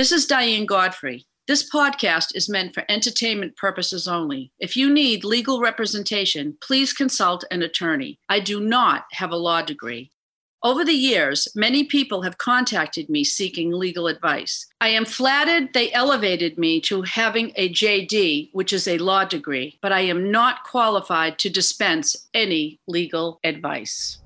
This is Diane Godfrey. This podcast is meant for entertainment purposes only. If you need legal representation, please consult an attorney. I do not have a law degree. Over the years, many people have contacted me seeking legal advice. I am flattered they elevated me to having a JD, which is a law degree, but I am not qualified to dispense any legal advice.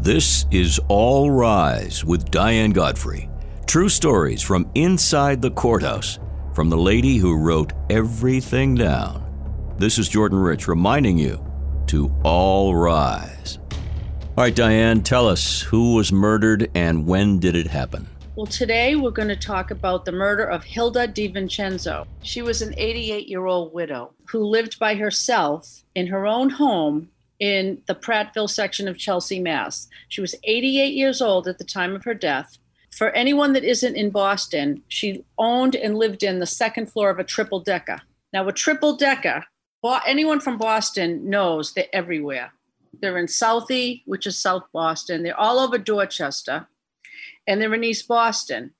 This is All Rise with Diane Godfrey. True stories from inside the courthouse from the lady who wrote everything down. This is Jordan Rich reminding you to all rise. All right, Diane, tell us who was murdered and when did it happen? Well, today we're going to talk about the murder of Hilda DiVincenzo. She was an 88 year old widow who lived by herself in her own home in the Prattville section of Chelsea, Mass. She was 88 years old at the time of her death for anyone that isn't in Boston, she owned and lived in the second floor of a triple decker. Now, a triple decker, anyone from Boston knows they're everywhere. They're in Southie, which is South Boston. They're all over Dorchester, and they're in East Boston.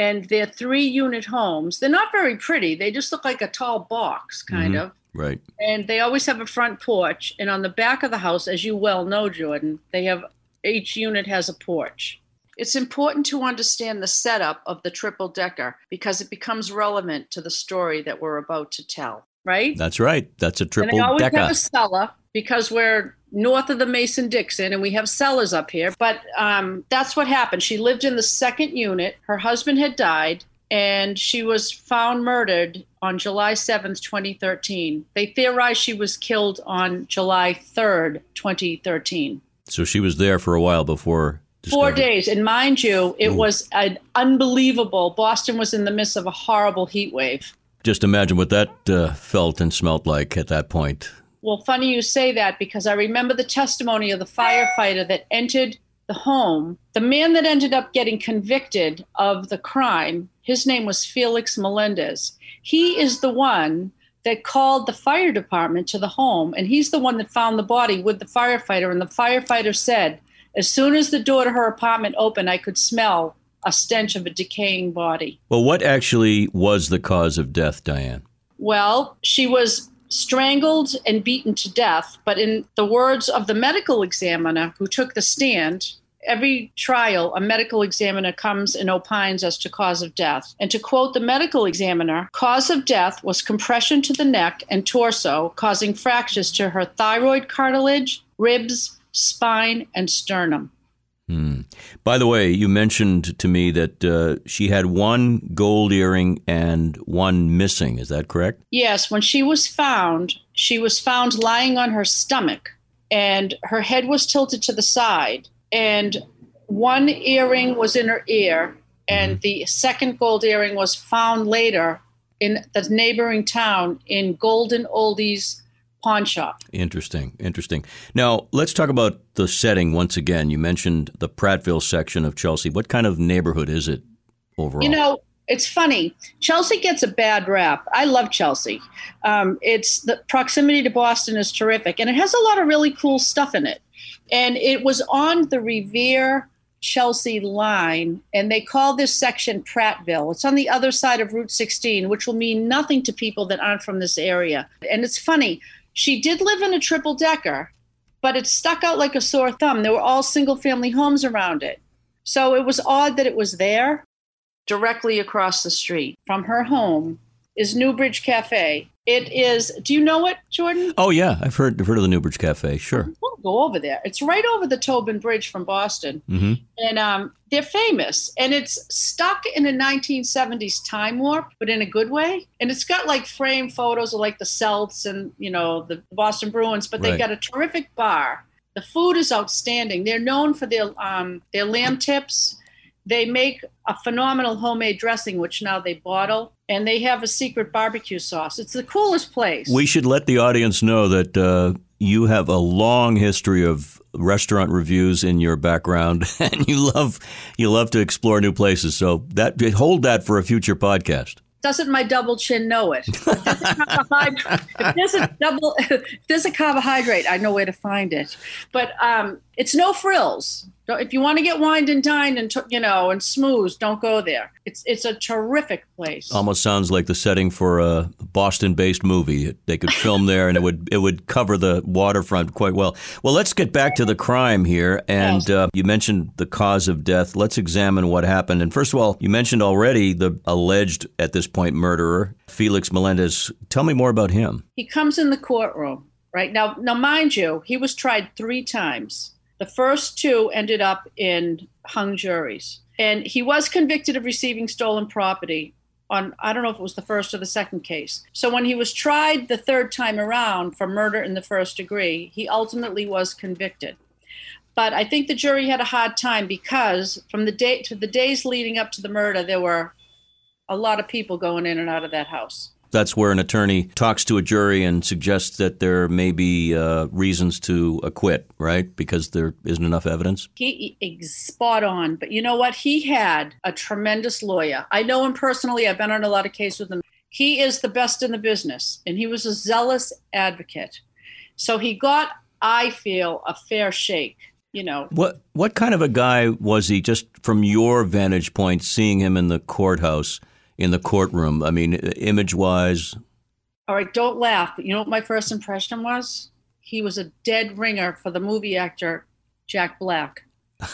And they're three unit homes. They're not very pretty. They just look like a tall box, kind mm-hmm. of. Right. And they always have a front porch. And on the back of the house, as you well know, Jordan, they have each unit has a porch. It's important to understand the setup of the triple decker because it becomes relevant to the story that we're about to tell, right? That's right. That's a triple decker. and always decker. have a cellar because we're north of the Mason Dixon and we have cellars up here. But um, that's what happened. She lived in the second unit. Her husband had died and she was found murdered on July 7th, 2013. They theorize she was killed on July 3rd, 2013. So she was there for a while before Four days, and mind you, it Ooh. was an unbelievable. Boston was in the midst of a horrible heat wave. Just imagine what that uh, felt and smelt like at that point. Well, funny you say that because I remember the testimony of the firefighter that entered the home. The man that ended up getting convicted of the crime, his name was Felix Melendez. He is the one that called the fire department to the home, and he's the one that found the body with the firefighter. And the firefighter said, as soon as the door to her apartment opened, I could smell a stench of a decaying body. Well, what actually was the cause of death, Diane? Well, she was strangled and beaten to death. But in the words of the medical examiner who took the stand, every trial, a medical examiner comes and opines as to cause of death. And to quote the medical examiner, cause of death was compression to the neck and torso, causing fractures to her thyroid cartilage, ribs, spine, and sternum. Hmm. By the way, you mentioned to me that uh, she had one gold earring and one missing. Is that correct? Yes. When she was found, she was found lying on her stomach, and her head was tilted to the side, and one earring was in her ear, and mm-hmm. the second gold earring was found later in the neighboring town in Golden Oldies pawn shop. Interesting, interesting. Now, let's talk about the setting once again. You mentioned the Prattville section of Chelsea. What kind of neighborhood is it overall? You know, it's funny. Chelsea gets a bad rap. I love Chelsea. Um, it's the proximity to Boston is terrific, and it has a lot of really cool stuff in it. And it was on the Revere Chelsea line, and they call this section Prattville. It's on the other side of Route 16, which will mean nothing to people that aren't from this area. And it's funny she did live in a triple decker, but it stuck out like a sore thumb. There were all single family homes around it. So it was odd that it was there. Directly across the street from her home is Newbridge Cafe, it is. Do you know it, Jordan? Oh yeah, I've heard I've heard of the Newbridge Cafe. Sure. We'll go over there. It's right over the Tobin Bridge from Boston, mm-hmm. and um, they're famous. And it's stuck in a 1970s time warp, but in a good way. And it's got like frame photos of like the Celts and you know the Boston Bruins, but they've got a terrific bar. The food is outstanding. They're known for their um, their lamb tips they make a phenomenal homemade dressing, which now they bottle, and they have a secret barbecue sauce. It's the coolest place. We should let the audience know that uh, you have a long history of restaurant reviews in your background, and you love you love to explore new places. So that hold that for a future podcast doesn't my double chin know it? If there's a, if there's a double, there's a carbohydrate, I know where to find it. But um, it's no frills. If you want to get wined and dined and you know and smooth, don't go there. It's it's a terrific place. Almost sounds like the setting for a Boston-based movie. They could film there, and it would it would cover the waterfront quite well. Well, let's get back to the crime here. And yes. uh, you mentioned the cause of death. Let's examine what happened. And first of all, you mentioned already the alleged at this point murderer, Felix Melendez. Tell me more about him. He comes in the courtroom right now. Now, mind you, he was tried three times. The first two ended up in hung juries. And he was convicted of receiving stolen property on, I don't know if it was the first or the second case. So when he was tried the third time around for murder in the first degree, he ultimately was convicted. But I think the jury had a hard time because from the day to the days leading up to the murder, there were a lot of people going in and out of that house that's where an attorney talks to a jury and suggests that there may be uh, reasons to acquit, right? Because there isn't enough evidence. He spot on, but you know what? He had a tremendous lawyer. I know him personally. I've been on a lot of cases with him. He is the best in the business, and he was a zealous advocate. So he got, I feel, a fair shake. You know what? What kind of a guy was he? Just from your vantage point, seeing him in the courthouse in the courtroom? I mean, image wise. All right, don't laugh. You know what my first impression was? He was a dead ringer for the movie actor Jack Black.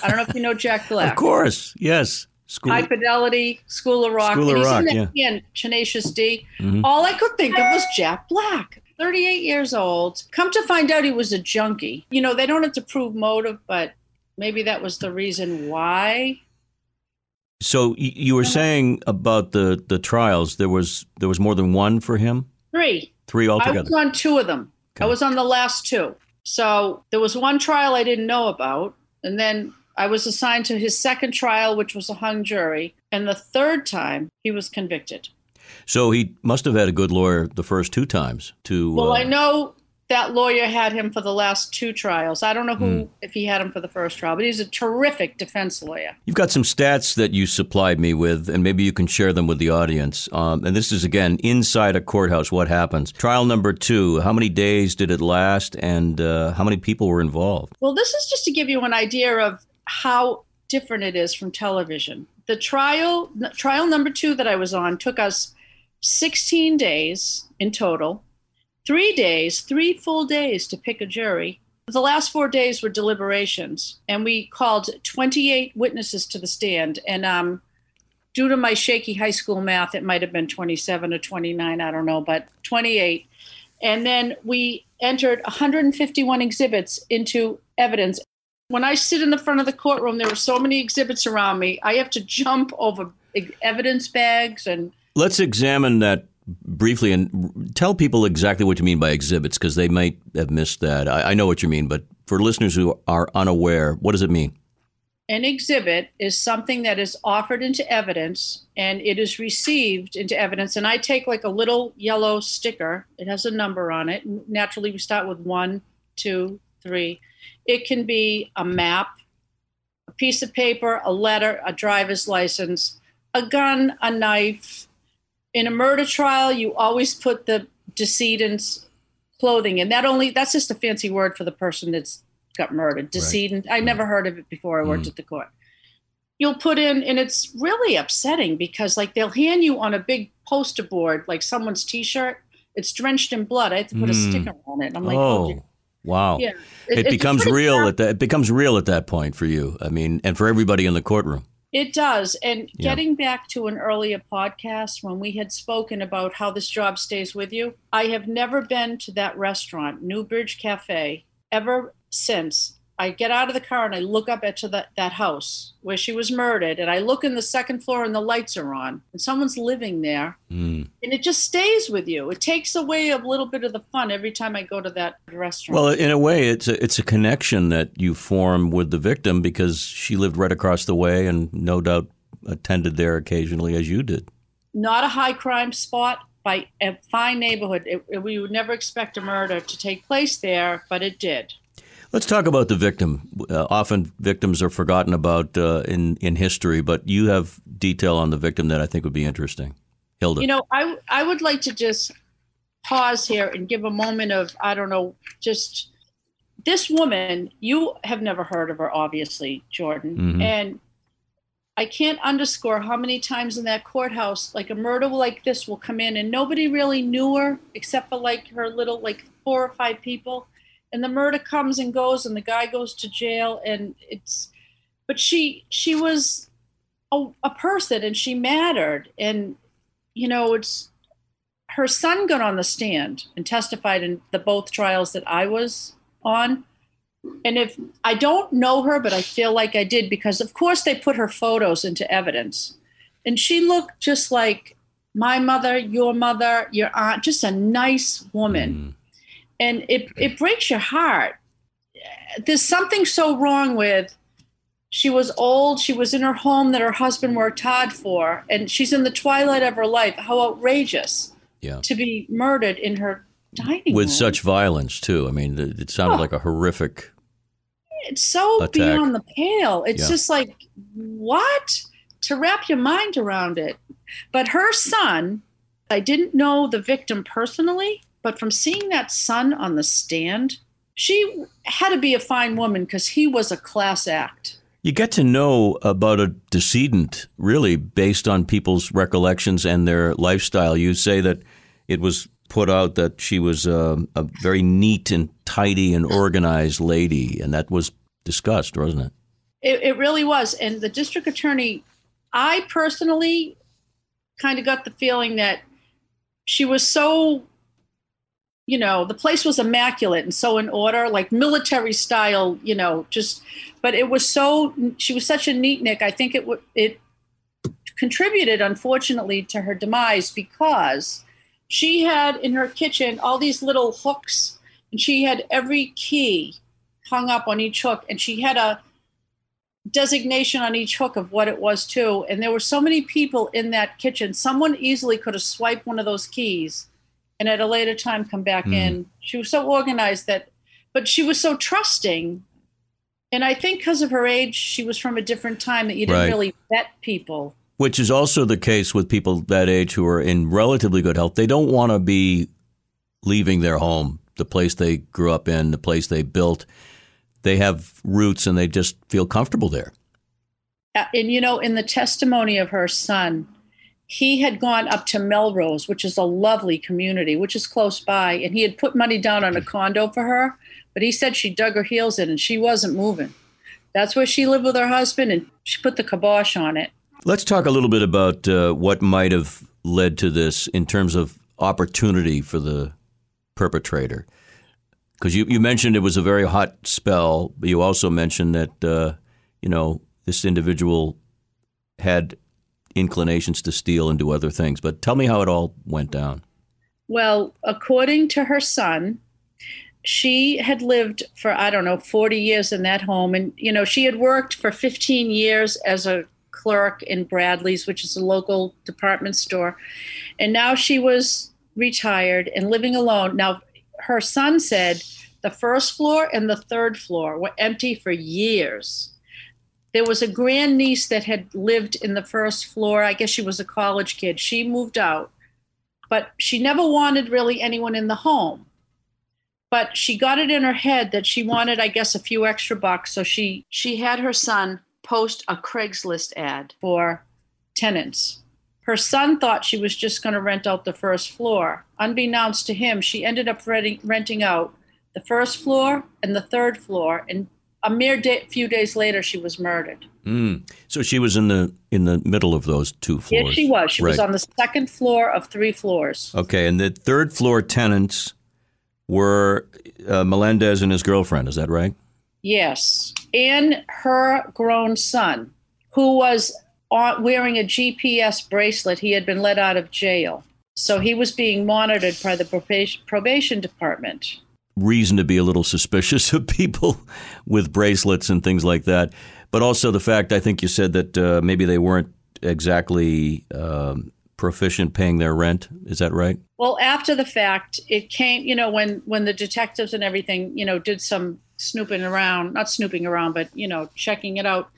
I don't know if you know Jack Black. of course, yes. School. High Fidelity, School of Rock. School of Rock, yeah. Again, Tenacious D. Mm-hmm. All I could think of was Jack Black. 38 years old. Come to find out he was a junkie. You know, they don't have to prove motive, but maybe that was the reason why so you were saying about the the trials. There was there was more than one for him. Three. Three altogether. I was on two of them. Okay. I was on the last two. So there was one trial I didn't know about, and then I was assigned to his second trial, which was a hung jury, and the third time he was convicted. So he must have had a good lawyer the first two times. To well, uh, I know that lawyer had him for the last two trials. I don't know who mm. if he had him for the first trial, but he's a terrific defense lawyer. You've got some stats that you supplied me with, and maybe you can share them with the audience. Um, and this is again inside a courthouse. What happens? Trial number two. How many days did it last, and uh, how many people were involved? Well, this is just to give you an idea of how different it is from television. The trial trial number two that I was on took us 16 days in total three days, three full days to pick a jury. The last four days were deliberations, and we called 28 witnesses to the stand. And um, due to my shaky high school math, it might have been 27 or 29, I don't know, but 28. And then we entered 151 exhibits into evidence. When I sit in the front of the courtroom, there were so many exhibits around me. I have to jump over evidence bags and. Let's examine that briefly and tell people exactly what you mean by exhibits because they might have missed that. I, I, know what you mean, but for listeners who are unaware, what does it mean? An exhibit is something that is offered into evidence and it is received into evidence. And I take like a little yellow sticker, it has a number on it. Naturally, we start with one, two, three. It can be a map, a piece of paper, a letter, a driver's license, a gun, a knife, in a murder trial, you always put the decedent's clothing in. That only that's just a fancy word for the person that's got murdered. Decedent. Right. I never heard of it before I worked mm. at the court. You'll put in, and it's really upsetting because like they'll hand you on a big poster board, like someone's T-shirt. It's drenched in blood. I have to put mm. a sticker on it. I'm like, oh. oh wow. Yeah. It, it becomes real at that. It becomes real at that point for you. I mean, and for everybody in the courtroom. It does. And yeah. getting back to an earlier podcast when we had spoken about how this job stays with you, I have never been to that restaurant, Newbridge Cafe, ever since I get out of the car and I look up at the, that house where she was murdered, and I look in the second floor and the lights are on, and someone's living there, mm. and it just stays with you. It takes away a little bit of the fun every time I go to that restaurant. Well, in a way, it's a, it's a connection that you form with the victim because she lived right across the way, and no doubt attended there occasionally as you did. Not a high crime spot, by a fine neighborhood. It, it, we would never expect a murder to take place there, but it did. Let's talk about the victim. Uh, often victims are forgotten about uh, in in history, but you have detail on the victim that I think would be interesting. Hilda. You know, I I would like to just pause here and give a moment of I don't know, just this woman, you have never heard of her, obviously, Jordan. Mm-hmm. And I can't underscore how many times in that courthouse, like a murder like this will come in and nobody really knew her except for like her little, like four or five people. And the murder comes and goes and the guy goes to jail and it's, but she, she was a, a person and she mattered. And, you know, it's, her son got on the stand and testified in the both trials that I was on and if I don't know her, but I feel like I did because, of course, they put her photos into evidence. And she looked just like my mother, your mother, your aunt, just a nice woman. Mm. And it, it breaks your heart. There's something so wrong with she was old, she was in her home that her husband worked hard for, and she's in the twilight of her life. How outrageous yeah. to be murdered in her dining room. with such violence too. I mean, it sounded oh. like a horrific it's so attack. beyond the pale. It's yeah. just like what to wrap your mind around it. But her son, I didn't know the victim personally, but from seeing that son on the stand, she had to be a fine woman because he was a class act. You get to know about a decedent really based on people's recollections and their lifestyle. You say that it was put out that she was a, a very neat and tidy and organized lady, and that was discussed, wasn't it? It, it really was. And the district attorney, I personally kind of got the feeling that she was so you know the place was immaculate and so in order like military style you know just but it was so she was such a neat nick. I think it it contributed unfortunately to her demise because she had in her kitchen all these little hooks and she had every key hung up on each hook and she had a designation on each hook of what it was too. And there were so many people in that kitchen. Someone easily could have swiped one of those keys and at a later time come back mm. in she was so organized that but she was so trusting and i think because of her age she was from a different time that you didn't right. really vet people which is also the case with people that age who are in relatively good health. They don't want to be leaving their home, the place they grew up in, the place they built. They have roots and they just feel comfortable there. Uh, and you know, in the testimony of her son, he had gone up to Melrose, which is a lovely community, which is close by, and he had put money down on a condo for her. But he said she dug her heels in and she wasn't moving. That's where she lived with her husband, and she put the kibosh on it. Let's talk a little bit about uh, what might have led to this in terms of opportunity for the perpetrator. Because you, you mentioned it was a very hot spell, but you also mentioned that, uh, you know, this individual had inclinations to steal and do other things. But tell me how it all went down. Well, according to her son, she had lived for, I don't know, 40 years in that home. And, you know, she had worked for 15 years as a clerk in Bradley's, which is a local department store. And now she was retired and living alone. Now, her son said the first floor and the third floor were empty for years. There was a grandniece that had lived in the first floor. I guess she was a college kid. She moved out, but she never wanted really anyone in the home. But she got it in her head that she wanted, I guess, a few extra bucks. So she she had her son post a Craigslist ad for tenants. Her son thought she was just going to rent out the first floor. Unbeknownst to him, she ended up renting, renting out the first floor and the third floor. And a mere day, few days later, she was murdered. Mm. So she was in the in the middle of those two floors. Yes, she was. She right. was on the second floor of three floors. Okay, and the third floor tenants were uh, Melendez and his girlfriend. Is that right? Yes. And her grown son, who was wearing a GPS bracelet. He had been let out of jail. So he was being monitored by the probation, probation department. Reason to be a little suspicious of people with bracelets and things like that. But also the fact, I think you said that uh, maybe they weren't exactly um, proficient paying their rent. Is that right? Well, after the fact, it came, you know, when when the detectives and everything, you know, did some snooping around, not snooping around, but you know, checking it out.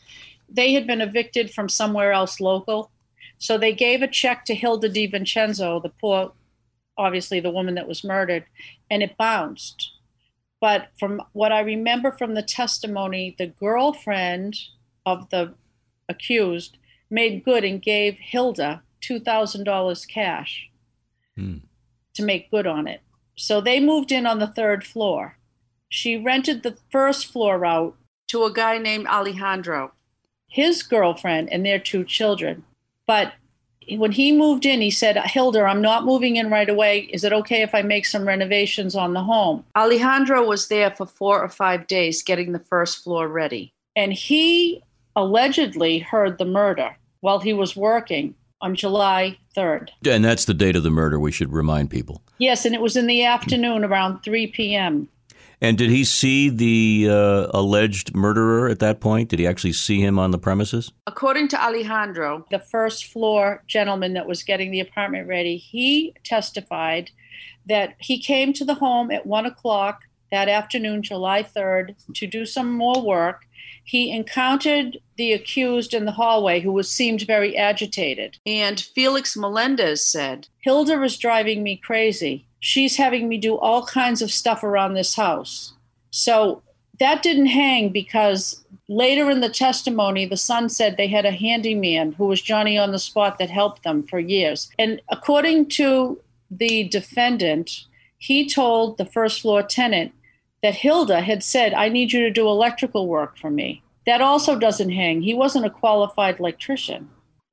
They had been evicted from somewhere else local. So they gave a check to Hilda DiVincenzo, the poor, obviously the woman that was murdered, and it bounced. But from what I remember from the testimony, the girlfriend of the accused made good and gave Hilda $2,000 cash hmm. to make good on it. So they moved in on the third floor. She rented the first floor out to a guy named Alejandro, his girlfriend, and their two children. But when he moved in, he said, Hilda, I'm not moving in right away. Is it okay if I make some renovations on the home? Alejandro was there for four or five days getting the first floor ready. And he allegedly heard the murder while he was working on July 3rd. And that's the date of the murder, we should remind people. Yes, and it was in the afternoon around 3 p.m. And did he see the uh, alleged murderer at that point? Did he actually see him on the premises? According to Alejandro, the first floor gentleman that was getting the apartment ready, he testified that he came to the home at one o'clock that afternoon, July 3rd, to do some more work. He encountered the accused in the hallway who was seemed very agitated. And Felix Melendez said, Hilda was driving me crazy she's having me do all kinds of stuff around this house. So that didn't hang because later in the testimony, the son said they had a handyman who was Johnny on the spot that helped them for years. And according to the defendant, he told the first floor tenant that Hilda had said, I need you to do electrical work for me. That also doesn't hang. He wasn't a qualified electrician.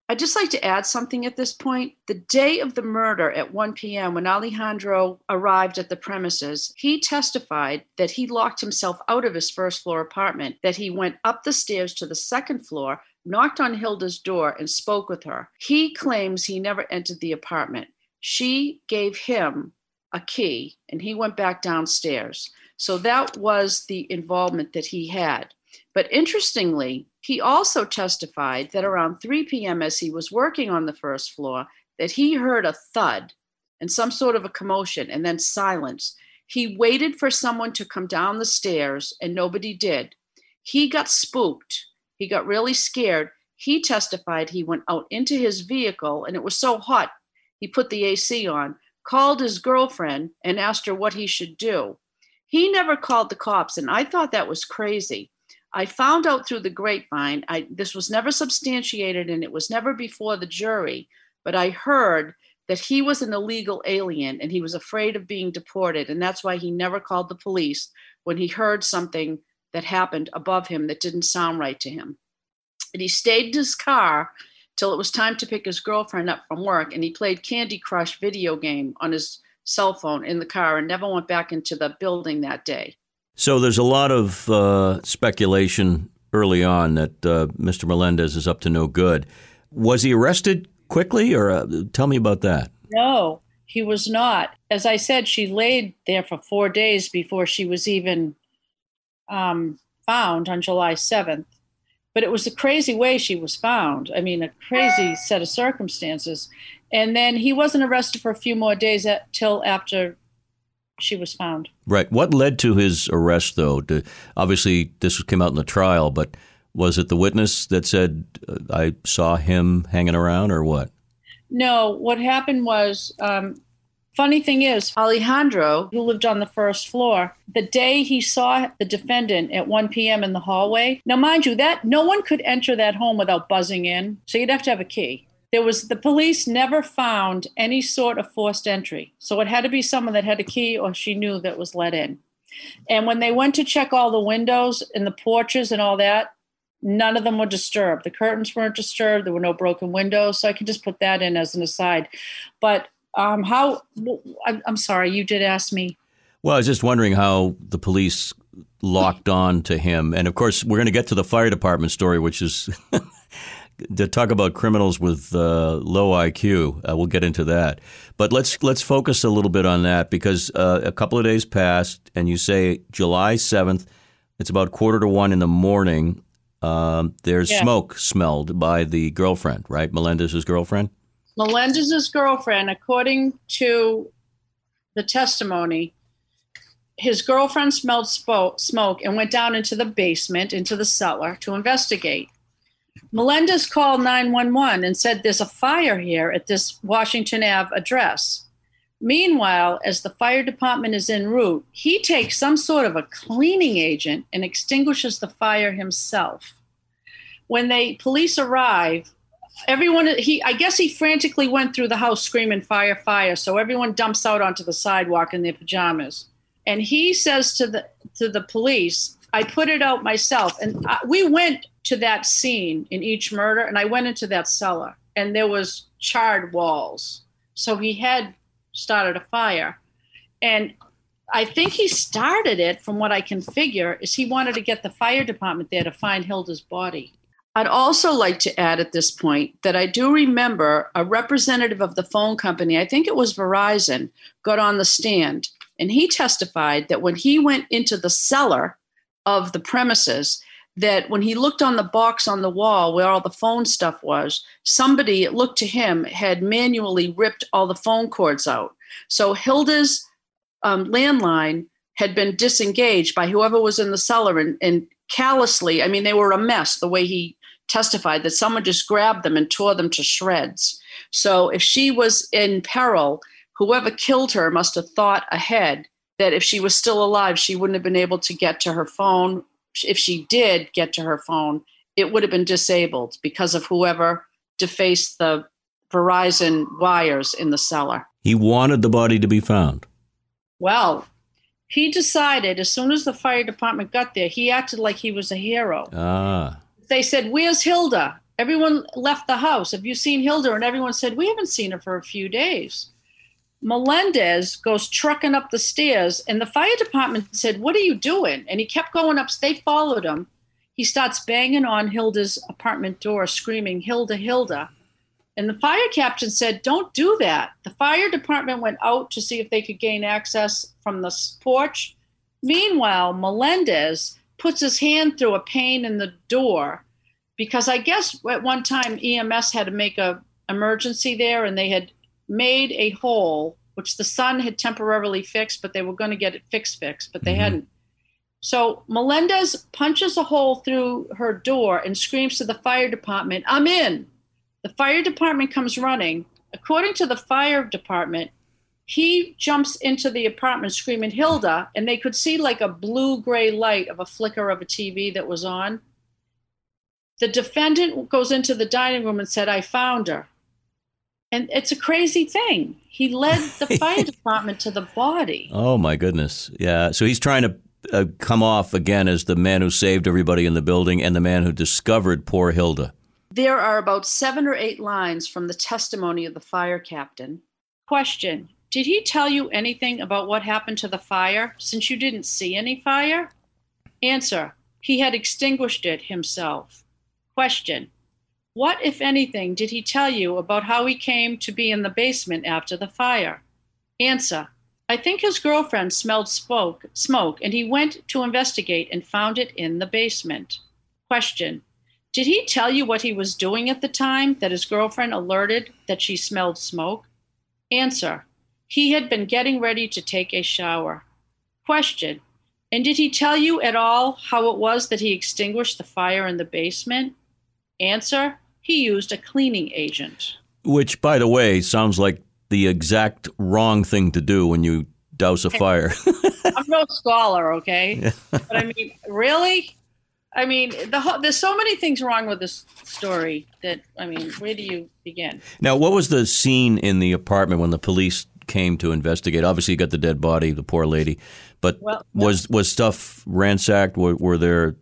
I'd just like to add something at this point. The day of the murder at 1 p.m., when Alejandro arrived at the premises, he testified that he locked himself out of his first floor apartment, that he went up the stairs to the second floor, knocked on Hilda's door, and spoke with her. He claims he never entered the apartment. She gave him a key, and he went back downstairs. So that was the involvement that he had. But interestingly, he also testified that around 3 p.m., as he was working on the first floor, that he heard a thud and some sort of a commotion and then silence. He waited for someone to come down the stairs and nobody did. He got spooked. He got really scared. He testified he went out into his vehicle and it was so hot, he put the AC on, called his girlfriend, and asked her what he should do. He never called the cops, and I thought that was crazy. I found out through the grapevine, I, this was never substantiated and it was never before the jury, but I heard that he was an illegal alien and he was afraid of being deported. And that's why he never called the police when he heard something that happened above him that didn't sound right to him. And he stayed in his car till it was time to pick his girlfriend up from work. And he played Candy Crush video game on his cell phone in the car and never went back into the building that day. So there's a lot of uh, speculation early on that uh, Mr. Melendez is up to no good. Was he arrested quickly, or uh, tell me about that? No, he was not. As I said, she laid there for four days before she was even um, found on July 7th. But it was a crazy way she was found. I mean, a crazy set of circumstances. And then he wasn't arrested for a few more days at, till after she was found. Right. What led to his arrest, though? To, obviously, this came out in the trial, but was it the witness that said, uh, I saw him hanging around, or what? No, what happened was, um, funny thing is, Alejandro, who lived on the first floor, the day he saw the defendant at 1 p.m. in the hallway, now, mind you, that no one could enter that home without buzzing in, so you'd have to have a key there was the police never found any sort of forced entry. So it had to be someone that had a key or she knew that was let in. And when they went to check all the windows and the porches and all that, none of them were disturbed. The curtains weren't disturbed. There were no broken windows. So I can just put that in as an aside. But um, how, I'm sorry, you did ask me. Well, I was just wondering how the police locked on to him. And of course, we're going to get to the fire department story, which is to talk about criminals with uh, low IQ. Uh, we'll get into that, but let's let's focus a little bit on that because uh, a couple of days passed, and you say July seventh. It's about quarter to one in the morning. Um, there's yeah. smoke smelled by the girlfriend, right? Melendez's girlfriend. Melendez's girlfriend, according to the testimony, his girlfriend smelled smoke and went down into the basement, into the cellar to investigate. Melendez called 911 and said there's a fire here at this Washington Ave address. Meanwhile, as the fire department is en route, he takes some sort of a cleaning agent and extinguishes the fire himself. When the police arrive, everyone he I guess he frantically went through the house screaming fire fire so everyone dumps out onto the sidewalk in their pajamas and he says to the to the police I put it out myself and I, we went to that scene in each murder and I went into that cellar and there was charred walls so he had started a fire. And I think he started it, from what I can figure, is he wanted to get the fire department there to find Hilda's body. I'd also like to add at this point that I do remember a representative of the phone company, I think it was Verizon, got on the stand and he testified that when he went into the cellar of the premises, that when he looked on the box on the wall where all the phone stuff was, somebody, it looked to him, had manually ripped all the phone cords out. So Hilda's um, landline had been disengaged by whoever was in the cellar and, and callously, I mean, they were a mess the way he testified that someone just grabbed them and tore them to shreds. So if she was in peril, whoever killed her must have thought ahead that if she was still alive, she wouldn't have been able to get to her phone if she did get to her phone, it would have been disabled because of whoever defaced the Verizon wires in the cellar. He wanted the body to be found. Well, he decided as soon as the fire department got there, he acted like he was a hero. Ah. They said, Where's Hilda? Everyone left the house. Have you seen Hilda? And everyone said, We haven't seen her for a few days. Melendez goes trucking up the stairs, and the fire department said, What are you doing? And he kept going up. They followed him. He starts banging on Hilda's apartment door, screaming, Hilda, Hilda. And the fire captain said, Don't do that. The fire department went out to see if they could gain access from the porch. Meanwhile, Melendez puts his hand through a pane in the door because I guess at one time EMS had to make a emergency there and they had made a hole which the son had temporarily fixed, but they were going to get it fixed fixed, but they mm-hmm. hadn't. So Melendez punches a hole through her door and screams to the fire department, I'm in. The fire department comes running. According to the fire department, he jumps into the apartment screaming, Hilda, and they could see like a blue gray light of a flicker of a TV that was on. The defendant goes into the dining room and said, I found her. And it's a crazy thing. He led the fire department to the body. Oh, my goodness. Yeah. So he's trying to uh, come off again as the man who saved everybody in the building and the man who discovered poor Hilda. There are about seven or eight lines from the testimony of the fire captain. Question Did he tell you anything about what happened to the fire since you didn't see any fire? Answer He had extinguished it himself. Question what, if anything, did he tell you about how he came to be in the basement after the fire? Answer. I think his girlfriend smelled smoke, smoke and he went to investigate and found it in the basement. Question. Did he tell you what he was doing at the time that his girlfriend alerted that she smelled smoke? Answer. He had been getting ready to take a shower. Question. And did he tell you at all how it was that he extinguished the fire in the basement? Answer he used a cleaning agent. Which, by the way, sounds like the exact wrong thing to do when you douse a fire. I'm no scholar, okay? But I mean, really? I mean, the, there's so many things wrong with this story that, I mean, where do you begin? Now, what was the scene in the apartment when the police came to investigate? Obviously, you got the dead body, the poor lady, but well, was was stuff ransacked? Were, were there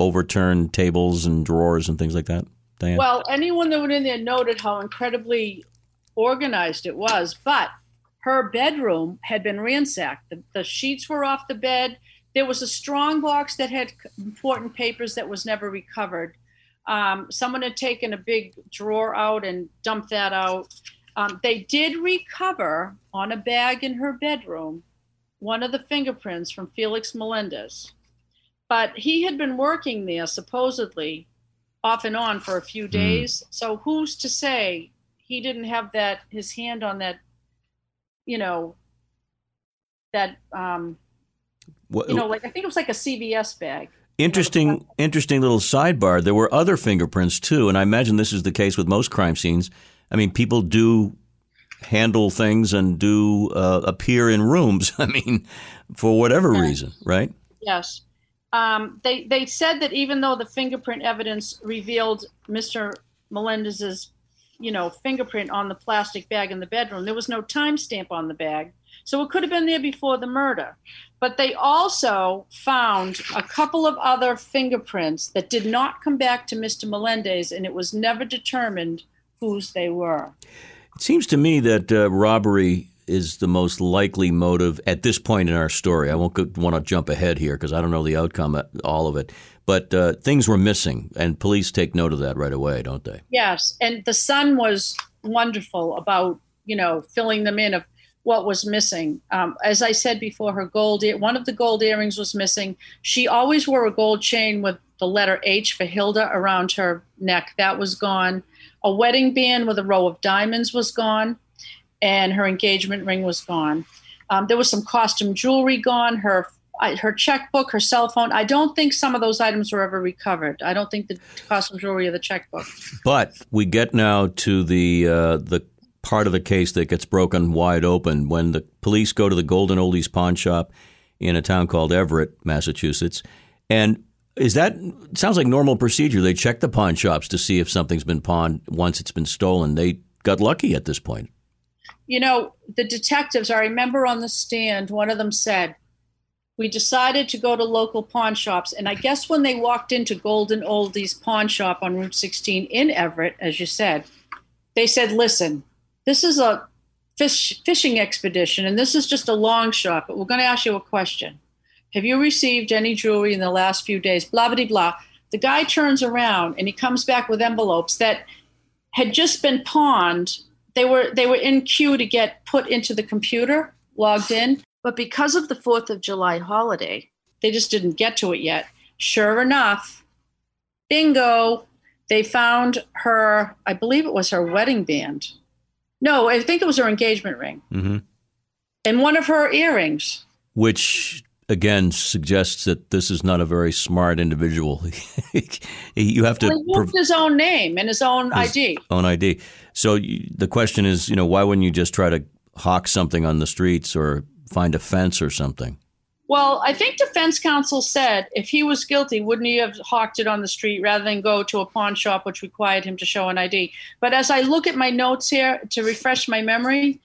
overturned tables and drawers and things like that? Diane? Well, anyone that went in there noted how incredibly organized it was, but her bedroom had been ransacked. The, the sheets were off the bed. There was a strong box that had important papers that was never recovered. Um, someone had taken a big drawer out and dumped that out. Um, they did recover on a bag in her bedroom one of the fingerprints from Felix Melendez. But he had been working there supposedly off and on for a few hmm. days. Mm. So who's to say he didn't have that his hand on that, you know, that um, what, you know, like I think it was like a CVS bag. Interesting, you know, interesting little sidebar. There were other fingerprints too, and I imagine this is the case with most crime scenes. I mean, people do handle things and do uh, appear in rooms. I mean, for whatever yeah. reason, right? Yes. Um, they they said that even though the fingerprint evidence revealed Mr. Melendez's, you know, fingerprint on the plastic bag in the bedroom, there was no timestamp on the bag, so it could have been there before the murder. But they also found a couple of other fingerprints that did not come back to Mr. Melendez, and it was never determined whose they were. It seems to me that uh, robbery is the most likely motive at this point in our story. I won't want to jump ahead here because I don't know the outcome, of all of it. But uh, things were missing, and police take note of that right away, don't they? Yes, and the son was wonderful about you know filling them in of what was missing. Um, as I said before, her gold one of the gold earrings was missing. She always wore a gold chain with the letter H for Hilda around her neck. That was gone. A wedding band with a row of diamonds was gone, and her engagement ring was gone. Um, there was some costume jewelry gone. Her her checkbook, her cell phone. I don't think some of those items were ever recovered. I don't think the costume jewelry or the checkbook. But we get now to the uh, the part of the case that gets broken wide open when the police go to the Golden Oldies pawn shop in a town called Everett, Massachusetts, and is that sounds like normal procedure? They check the pawn shops to see if something's been pawned once it's been stolen. They got lucky at this point. You know, the detectives, I remember on the stand, one of them said, We decided to go to local pawn shops. And I guess when they walked into Golden Oldies pawn shop on Route 16 in Everett, as you said, they said, Listen, this is a fish, fishing expedition and this is just a long shot, but we're going to ask you a question. Have you received any jewelry in the last few days? Blah, blah, blah. The guy turns around and he comes back with envelopes that had just been pawned. They were they were in queue to get put into the computer, logged in. But because of the Fourth of July holiday, they just didn't get to it yet. Sure enough, bingo, they found her, I believe it was her wedding band. No, I think it was her engagement ring. Mm-hmm. And one of her earrings. Which again suggests that this is not a very smart individual. you have to well, he used his own name and his own his ID. Own ID. So you, the question is, you know, why wouldn't you just try to hawk something on the streets or find a fence or something? Well, I think defense counsel said if he was guilty, wouldn't he have hawked it on the street rather than go to a pawn shop, which required him to show an ID? But as I look at my notes here to refresh my memory,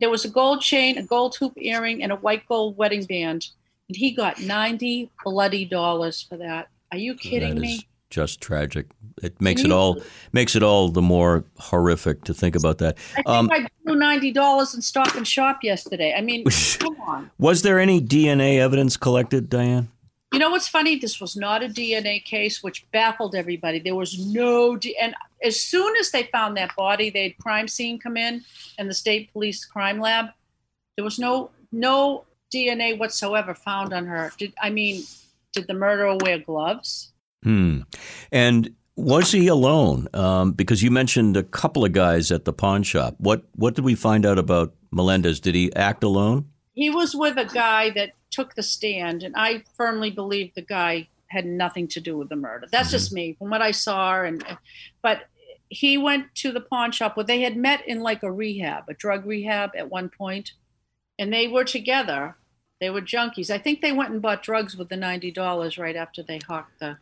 there was a gold chain, a gold hoop earring, and a white gold wedding band and he got 90 bloody dollars for that. Are you kidding that me? just tragic. It makes it all makes it all the more horrific to think about that. I think um, I blew ninety dollars in Stop and Shop yesterday. I mean, come on. Was there any DNA evidence collected, Diane? You know what's funny? This was not a DNA case, which baffled everybody. There was no, D- and as soon as they found that body, they had crime scene come in and the state police crime lab. There was no no DNA whatsoever found on her. Did I mean, did the murderer wear gloves? Hmm. And was he alone? Um, because you mentioned a couple of guys at the pawn shop. What what did we find out about Melendez? Did he act alone? He was with a guy that took the stand, and I firmly believe the guy had nothing to do with the murder. That's mm-hmm. just me from what I saw. And but he went to the pawn shop where they had met in like a rehab, a drug rehab at one point and they were together. They were junkies. I think they went and bought drugs with the ninety dollars right after they hawked the.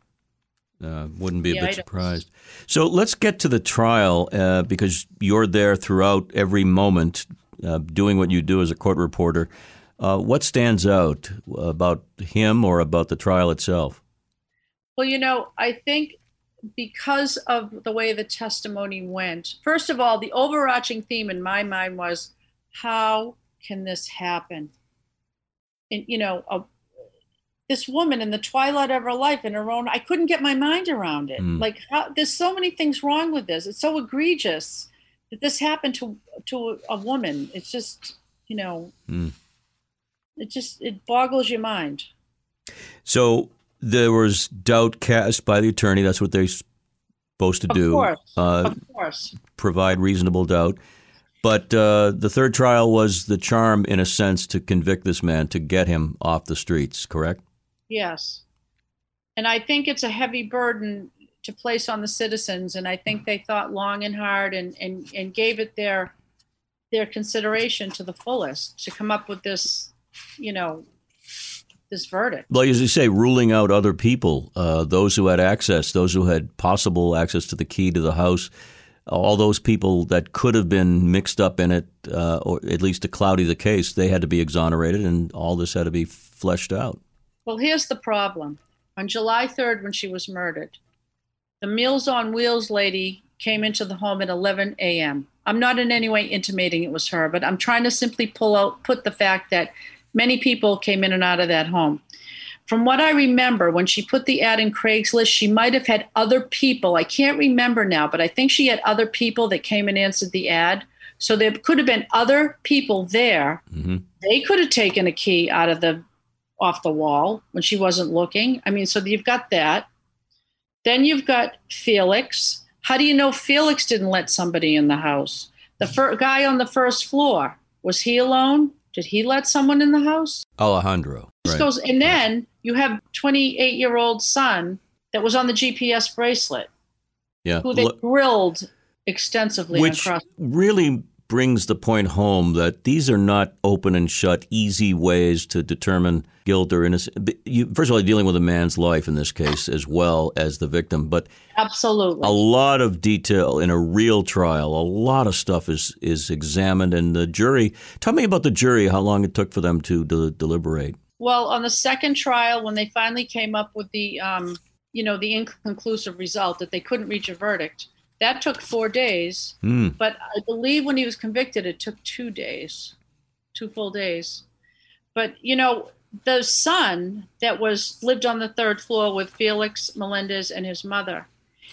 Uh, wouldn't be a bit items. surprised. So let's get to the trial uh, because you're there throughout every moment, uh, doing what you do as a court reporter. Uh, what stands out about him or about the trial itself? Well, you know, I think because of the way the testimony went, first of all, the overarching theme in my mind was how can this happen? And, you know, a, this woman in the twilight of her life in her own, I couldn't get my mind around it. Mm. Like, how, there's so many things wrong with this. It's so egregious that this happened to to a, a woman. It's just, you know, mm. it just it boggles your mind. So there was doubt cast by the attorney. That's what they're supposed to of do. Course. Uh, of course. Provide reasonable doubt. But uh, the third trial was the charm, in a sense, to convict this man, to get him off the streets, correct? Yes. And I think it's a heavy burden to place on the citizens. And I think they thought long and hard and, and, and gave it their their consideration to the fullest to come up with this, you know, this verdict. Well, as you say, ruling out other people, uh, those who had access, those who had possible access to the key to the house, all those people that could have been mixed up in it, uh, or at least to cloudy the case, they had to be exonerated, and all this had to be fleshed out. Well, here's the problem. On July 3rd, when she was murdered, the Meals on Wheels lady came into the home at 11 a.m. I'm not in any way intimating it was her, but I'm trying to simply pull out, put the fact that many people came in and out of that home. From what I remember, when she put the ad in Craigslist, she might have had other people. I can't remember now, but I think she had other people that came and answered the ad. So there could have been other people there. Mm-hmm. They could have taken a key out of the off the wall when she wasn't looking. I mean, so you've got that. Then you've got Felix. How do you know Felix didn't let somebody in the house? The fir- guy on the first floor, was he alone? Did he let someone in the house? Alejandro. Right. Goes, and then you have 28 year old son that was on the GPS bracelet. Yeah. Who they grilled extensively. Which across- really brings the point home that these are not open and shut, easy ways to determine guilt or innocence. You, first of all, you're dealing with a man's life in this case as well as the victim, but absolutely a lot of detail in a real trial. A lot of stuff is is examined, and the jury. Tell me about the jury. How long it took for them to de- deliberate? Well, on the second trial, when they finally came up with the, um, you know, the inconclusive result that they couldn't reach a verdict that took four days, mm. but I believe when he was convicted, it took two days, two full days. But you know, the son that was lived on the third floor with Felix Melendez and his mother,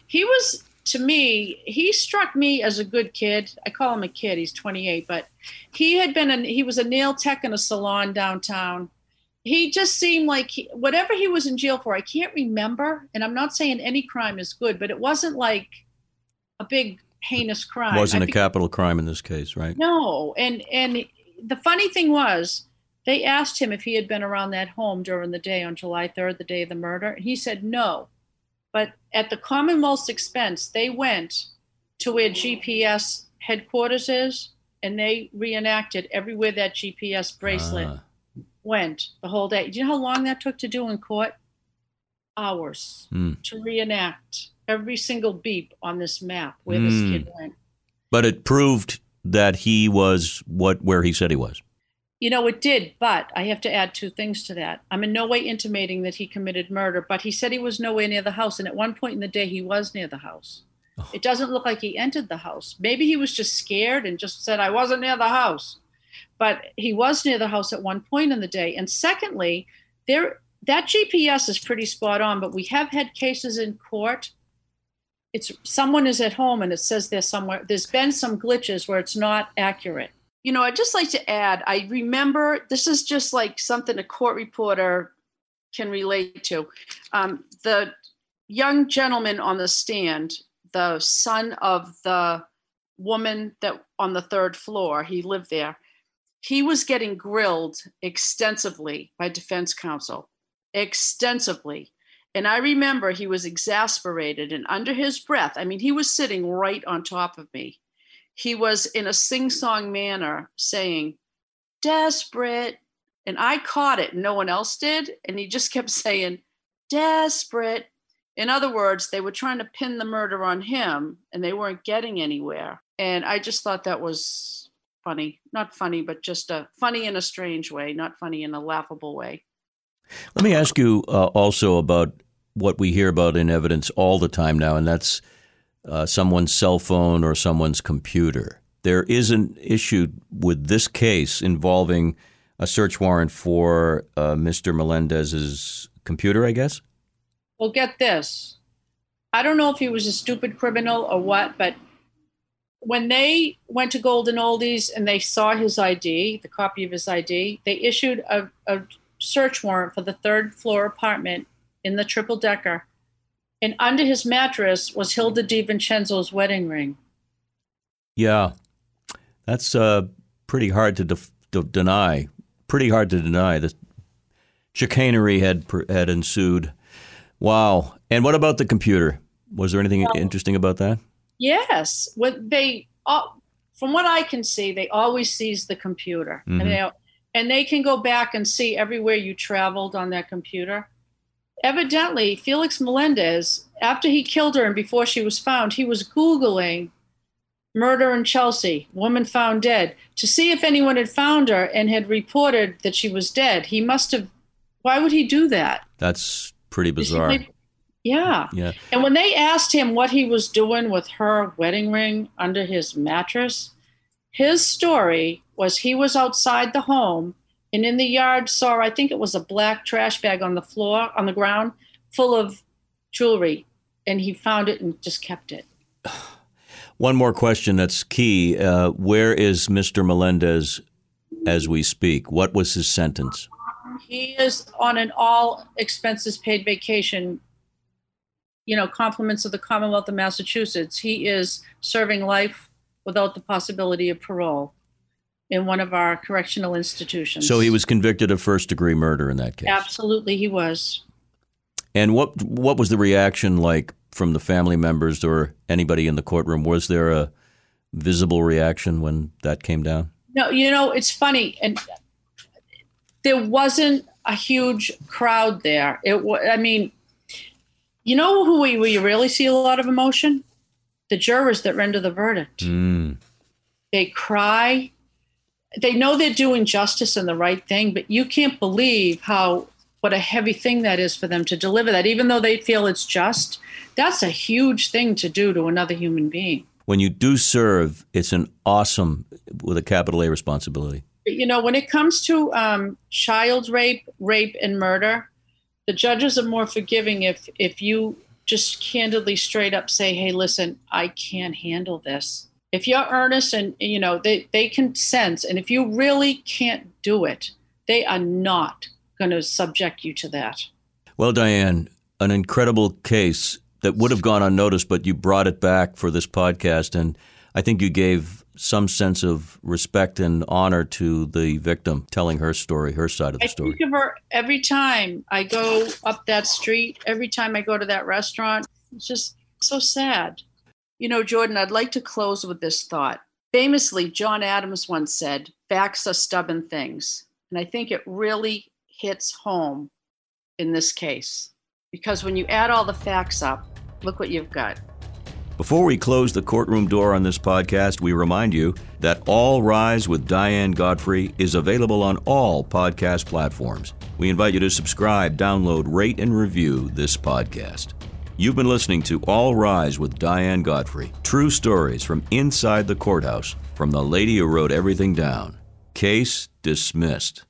he was to me, he struck me as a good kid. I call him a kid. He's 28, but he had been a, he was a nail tech in a salon downtown. He just seemed like he, whatever he was in jail for, I can't remember. And I'm not saying any crime is good, but it wasn't like a big heinous crime. Wasn't I a capital crime in this case, right? No, and and the funny thing was, they asked him if he had been around that home during the day on July 3rd, the day of the murder. He said no, but at the Commonwealth's expense, they went to where GPS headquarters is, and they reenacted everywhere that GPS bracelet ah. Went the whole day. Do you know how long that took to do in court? Hours mm. to reenact every single beep on this map where mm. this hmm. kid went. But it proved that he was what where he said he was. You know, it did, but I have to add two things to that. I'm in no way intimating that he committed murder, but he said he was nowhere near the house, and at one point in the day, he was near the house. Oh. It doesn't look like he entered the house. Maybe he was just scared and just said, I wasn't near the house. But he was near the house at one point in the day. And secondly, there that GPS is pretty spot on, but we have had cases in court. It's someone is at home and it says there's somewhere there's been some glitches where it's not accurate. You know i'd just like to add i remember this is just like something a court reporter can relate to. Um, the young gentleman on the stand the son of the woman that on the third floor he lived there he was getting grilled extensively by defense counsel extensively and I remember he was exasperated and under his breath, I mean, he was sitting right on top of me. He was in a sing song manner saying, desperate. And I caught it, no one else did. And he just kept saying, desperate. In other words, they were trying to pin the murder on him and they weren't getting anywhere. And I just thought that was funny. Not funny, but just a funny in a strange way, not funny in a laughable way. Let me ask you uh, also about what we hear about in evidence all the time now, and that's uh, someone's cell phone or someone's computer. There is an issue with this case involving a search warrant for uh, Mr. Melendez's computer, I guess? Well, get this. I don't know if he was a stupid criminal or what, but when they went to Golden Oldies and they saw his ID, the copy of his ID, they issued a, a search warrant for the third floor apartment in the triple decker, and under his mattress was Hilda DiVincenzo's wedding ring. Yeah, that's uh, pretty hard to, def- to deny. Pretty hard to deny. The chicanery had had ensued. Wow. And what about the computer? Was there anything interesting about that? Yes. What they from what I can see, they always seize the computer, Mhm. and they and they can go back and see everywhere you traveled on that computer. Evidently, Felix Melendez, after he killed her and before she was found, he was googling murder in Chelsea, woman found dead, to see if anyone had found her and had reported that she was dead. He must have. Why would he do that? That's pretty he bizarre. like- yeah. Yeah. And when they asked him what he was doing with her wedding ring under his mattress, his story was he was outside the home and in the yard saw, I think it was a black trash bag on the floor, on the ground, full of jewelry. And he found it and just kept it. One more question that's key. Uh, where is Mr. Melendez as we speak? What was his sentence? He is on an all expenses paid vacation, you know, compliments of the Commonwealth of Massachusetts. He is serving life without the possibility of parole in one of our correctional institutions. So he was convicted of first degree murder in that case. Absolutely, he was. And what what was the reaction like from the family members or anybody in the courtroom? Was there a visible reaction when that came down? No, you know, it's funny, and there wasn't a huge crowd there. It was, I mean, you know who we, you really see a lot of emotion? The jurors that render the verdict. Mm. They cry. They know they're doing justice and the right thing, but you can't believe how what a heavy thing that is for them to deliver that, even though they feel it's just. That's a huge thing to do to another human being. When you do serve, it's an awesome with a capital A responsibility. You know, when it comes to um, child rape, rape, and murder, the judges are more forgiving if if you just candidly, straight up say, "Hey, listen, I can't handle this." If you're earnest and you know they they can sense, and if you really can't do it, they are not going to subject you to that. Well, Diane, an incredible case that would have gone unnoticed, but you brought it back for this podcast, and I think you gave some sense of respect and honor to the victim telling her story, her side of the I story. think of her every time I go up that street, every time I go to that restaurant. It's just so sad. You know, Jordan, I'd like to close with this thought. Famously, John Adams once said, Facts are stubborn things. And I think it really hits home in this case. Because when you add all the facts up, look what you've got. Before we close the courtroom door on this podcast, we remind you that All Rise with Diane Godfrey is available on all podcast platforms. We invite you to subscribe, download, rate, and review this podcast. You've been listening to All Rise with Diane Godfrey. True stories from inside the courthouse from the lady who wrote everything down. Case dismissed.